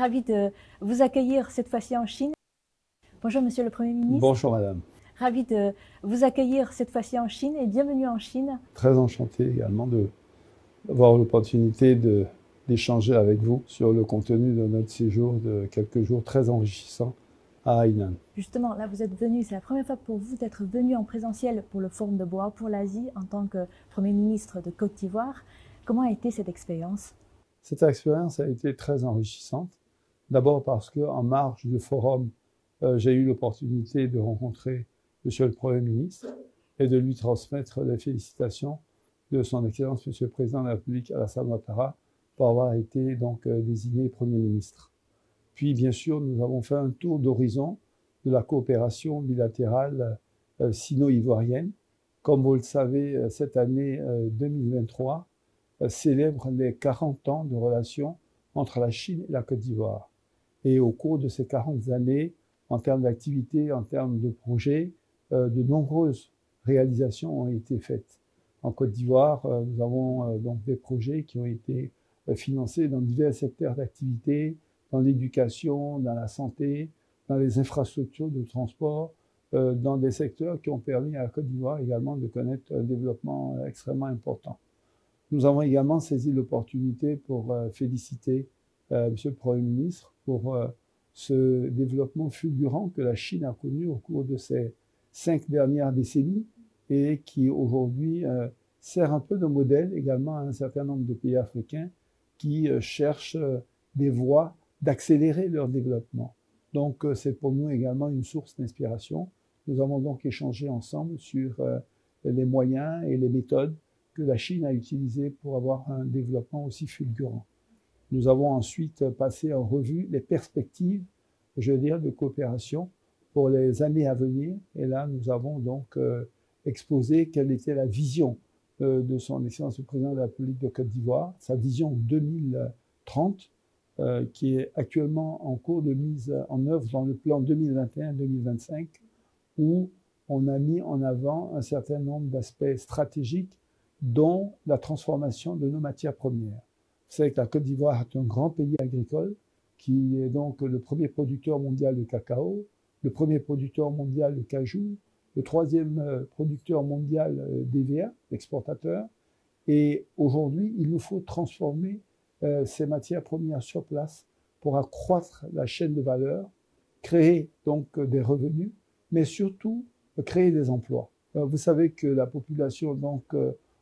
Ravi de vous accueillir cette fois-ci en Chine. Bonjour Monsieur le Premier ministre. Bonjour Madame. Ravi de vous accueillir cette fois-ci en Chine et bienvenue en Chine. Très enchanté également d'avoir l'opportunité d'échanger avec vous sur le contenu de notre séjour de quelques jours très enrichissant à Hainan. Justement, là vous êtes venu, c'est la première fois pour vous d'être venu en présentiel pour le Forum de Bois pour l'Asie en tant que Premier ministre de Côte d'Ivoire. Comment a été cette expérience? Cette expérience a été très enrichissante. D'abord parce qu'en marge du forum, euh, j'ai eu l'opportunité de rencontrer Monsieur le Premier ministre et de lui transmettre les félicitations de son Excellence Monsieur le Président de la République Alassane Ouattara pour avoir été donc euh, désigné Premier ministre. Puis bien sûr, nous avons fait un tour d'horizon de la coopération bilatérale euh, sino-ivoirienne. Comme vous le savez, cette année 2023 célèbre les 40 ans de relations entre la Chine et la Côte d'Ivoire. Et au cours de ces 40 années, en termes d'activité, en termes de projets, euh, de nombreuses réalisations ont été faites. En Côte d'Ivoire, euh, nous avons euh, donc des projets qui ont été financés dans divers secteurs d'activité, dans l'éducation, dans la santé, dans les infrastructures de transport, dans des secteurs qui ont permis à la Côte d'Ivoire également de connaître un développement extrêmement important. Nous avons également saisi l'opportunité pour féliciter Monsieur le Premier ministre pour ce développement fulgurant que la Chine a connu au cours de ces cinq dernières décennies et qui aujourd'hui euh, sert un peu de modèle également à un certain nombre de pays africains qui euh, cherchent euh, des voies d'accélérer leur développement. Donc c'est pour nous également une source d'inspiration. Nous avons donc échangé ensemble sur les moyens et les méthodes que la Chine a utilisées pour avoir un développement aussi fulgurant. Nous avons ensuite passé en revue les perspectives, je veux dire, de coopération pour les années à venir. Et là, nous avons donc euh, exposé quelle était la vision euh, de son Excellence le Président de la République de Côte d'Ivoire, sa vision 2030, euh, qui est actuellement en cours de mise en œuvre dans le plan 2021-2025, où on a mis en avant un certain nombre d'aspects stratégiques, dont la transformation de nos matières premières. Savez que la Côte d'Ivoire est un grand pays agricole, qui est donc le premier producteur mondial de cacao, le premier producteur mondial de cajou, le troisième euh, producteur mondial euh, d'EVA, exportateur. Et aujourd'hui, il nous faut transformer euh, ces matières premières sur place pour accroître la chaîne de valeur, créer donc des revenus, mais surtout créer des emplois. vous savez que la population donc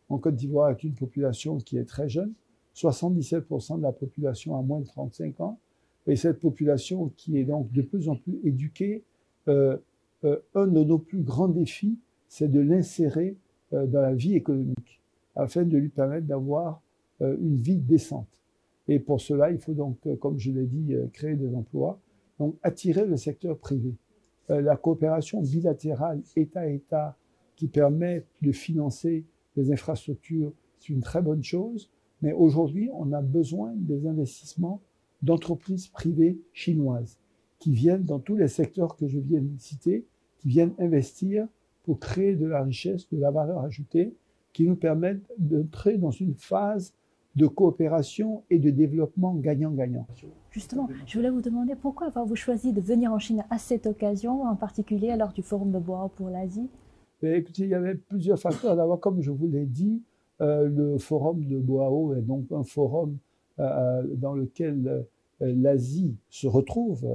en Côte d'Ivoire est une population qui est très jeune. 77% de la population a moins de 35 ans. Et cette population qui est donc de plus en plus éduquée, euh, euh, un de nos plus grands défis, c'est de l'insérer euh, dans la vie économique, afin de lui permettre d'avoir une vie décente. Et pour cela, il faut donc, comme je l'ai dit, créer des emplois, donc attirer le secteur privé. la coopération bilatérale État-État qui permet de financer les infrastructures, c'est une très bonne chose, mais aujourd'hui, on a besoin des investissements d'entreprises privées chinoises qui viennent dans tous les secteurs que je viens de citer, qui viennent investir pour créer de la richesse, de la valeur ajoutée, qui nous permettent d'entrer dans une phase de coopération et de développement gagnant-gagnant. Justement, je voulais vous demander pourquoi avez-vous choisi de venir en Chine à cette occasion, en particulier lors du Forum de Bois pour l'Asie? Ben, Écoutez, il y avait plusieurs facteurs. D'abord, comme je vous l'ai dit, le Forum de Boao est donc un forum euh, euh, dans lequel l'Asie se retrouve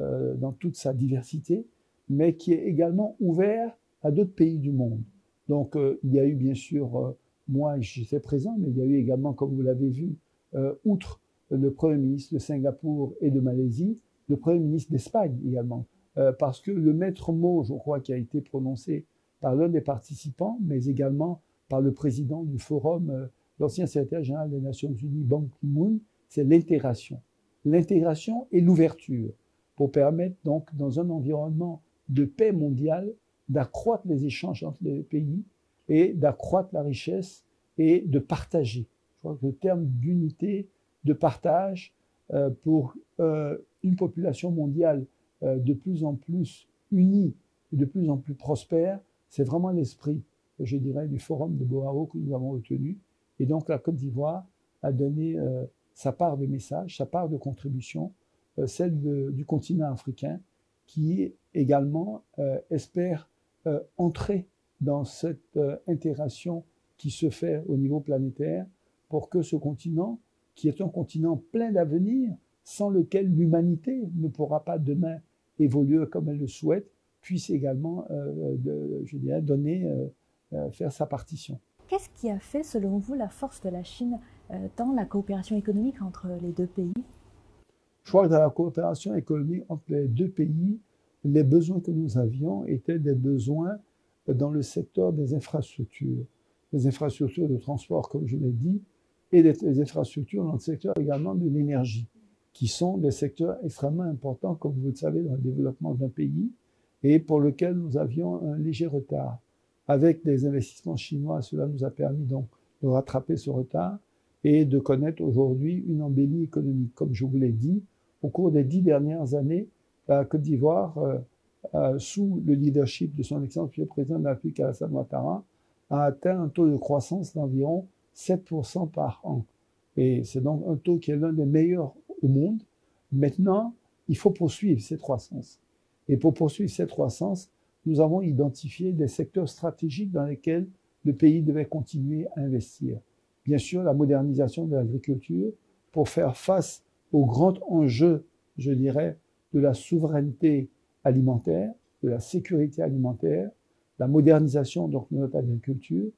euh, dans toute sa diversité, mais qui est également ouvert à d'autres pays du monde. Donc euh, il y a eu bien sûr, euh, moi j'étais présent, mais il y a eu également, comme vous l'avez vu, outre le Premier ministre de Singapour et de Malaisie, le Premier ministre d'Espagne également. parce que le maître mot, je crois, qui a été prononcé par l'un des participants, mais également par le président du forum, l'ancien secrétaire général des Nations Unies, Ban Ki-moon, c'est l'intégration. L'intégration et l'ouverture pour permettre donc, dans un environnement de paix mondiale, d'accroître les échanges entre les pays et d'accroître la richesse et de partager. Je crois que le terme d'unité, de partage, euh, pour euh, une population mondiale euh, de plus en plus unie et de plus en plus prospère, c'est vraiment l'esprit, je dirais, du forum de Boao que nous avons retenu. Et donc la Côte d'Ivoire a donné sa part de message, sa part de contribution celle du continent africain, qui également espère entrer dans cette intégration qui se fait au niveau planétaire pour que ce continent, qui est un continent plein d'avenir, sans lequel l'humanité ne pourra pas demain évoluer comme elle le souhaite, puisse également, euh, je dirais, donner, euh, euh, faire sa partition. Qu'est-ce qui a fait, selon vous, la force de la Chine dans la coopération économique entre les deux pays? Je crois que dans la coopération économique entre les deux pays, les besoins que nous avions étaient des besoins dans le secteur des infrastructures, des infrastructures de transport, comme je l'ai dit, et des infrastructures dans le secteur également de l'énergie qui sont des secteurs extrêmement importants, comme vous le savez, dans le développement d'un pays, et pour lequel nous avions un léger retard. Avec des investissements chinois, cela nous a permis donc de rattraper ce retard et de connaître aujourd'hui une embellie économique. Comme je vous l'ai dit, au cours des dix dernières années, la Côte d'Ivoire, euh, euh, sous le leadership de son excellence le président de la République Alassane Ouattara, a atteint un taux de croissance d'environ 7% par an. Et c'est donc un taux qui est l'un des meilleurs au monde. Maintenant, il faut poursuivre cette croissance. Et pour poursuivre cette croissance, nous avons identifié des secteurs stratégiques dans lesquels le pays devait continuer à investir. Bien sûr, la modernisation de l'agriculture pour faire face aux grands enjeux, je dirais, de la souveraineté alimentaire, de la sécurité alimentaire, la modernisation donc, de notre agriculture,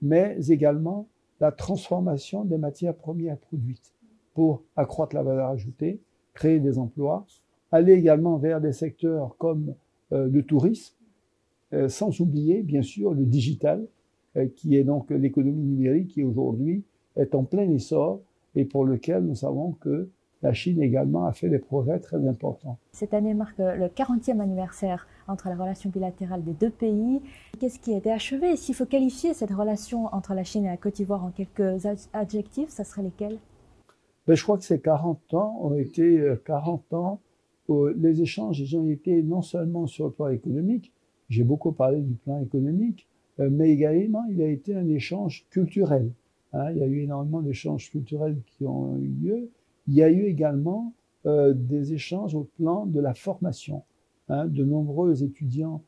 mais également la transformation des matières premières produites pour accroître la valeur ajoutée, créer des emplois, aller également vers des secteurs comme euh, le tourisme, sans oublier bien sûr le digital, euh, qui est donc l'économie numérique qui aujourd'hui est en plein essor et pour lequel nous savons que la Chine également a fait des progrès très importants. Cette année marque le 40e anniversaire entre la relation bilatérale des deux pays. Qu'est-ce qui a été achevé? S'il faut qualifier cette relation entre la Chine et la Côte d'Ivoire en quelques adjectifs, ça serait lesquels? Ben, je crois que ces 40 ans ont été 40 euh, ans où les échanges, ils ont été non seulement sur le plan économique, j'ai beaucoup parlé du plan économique, euh, mais également il a été un échange culturel. Hein. il y a eu énormément d'échanges culturels qui ont eu lieu. Il y a eu également euh, des échanges au plan de la formation. Hein. de nombreux étudiants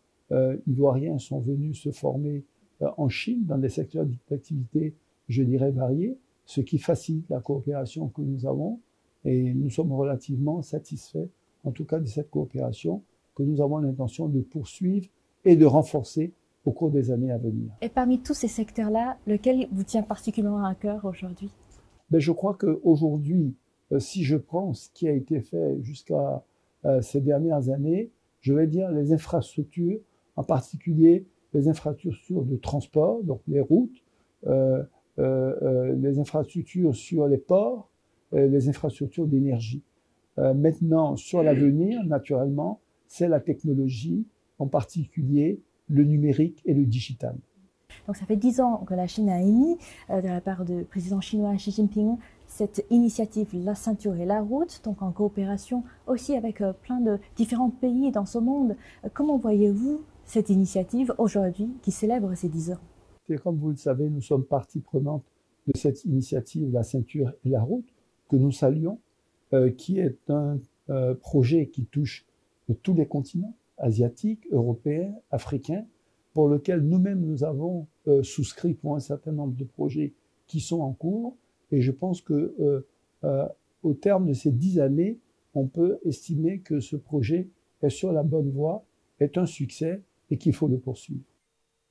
ivoiriens sont venus se former en Chine dans des secteurs d'activité, je dirais, variés ce qui facilite la coopération que nous avons. Et nous sommes relativement satisfaits, en tout cas, de cette coopération que nous avons l'intention de poursuivre et de renforcer au cours des années à venir. Et parmi tous ces secteurs-là, lequel vous tient particulièrement à cœur aujourd'hui? Ben, Je crois qu'aujourd'hui, euh, si je prends ce qui a été fait jusqu'à euh, ces dernières années, je vais dire les infrastructures, en particulier les infrastructures de transport, donc les routes, euh, euh, euh, les infrastructures sur les ports, les infrastructures d'énergie. maintenant, sur l'avenir, naturellement, c'est la technologie, en particulier le numérique et le digital. Donc ça fait dix ans que la Chine a émis, de la part du président chinois Xi Jinping, cette initiative La ceinture et la route, donc en coopération aussi avec plein de différents pays dans ce monde. Comment voyez-vous cette initiative aujourd'hui qui célèbre ces dix ans? Comme vous le savez, nous sommes partie prenante de cette initiative La ceinture et la route, que nous saluons, euh, qui est un euh, projet qui touche tous les continents, asiatiques, européens, africains, pour lequel nous-mêmes nous avons euh, souscrit pour un certain nombre de projets qui sont en cours. Et je pense que au terme de ces dix années, on peut estimer que ce projet est sur la bonne voie, est un succès et qu'il faut le poursuivre.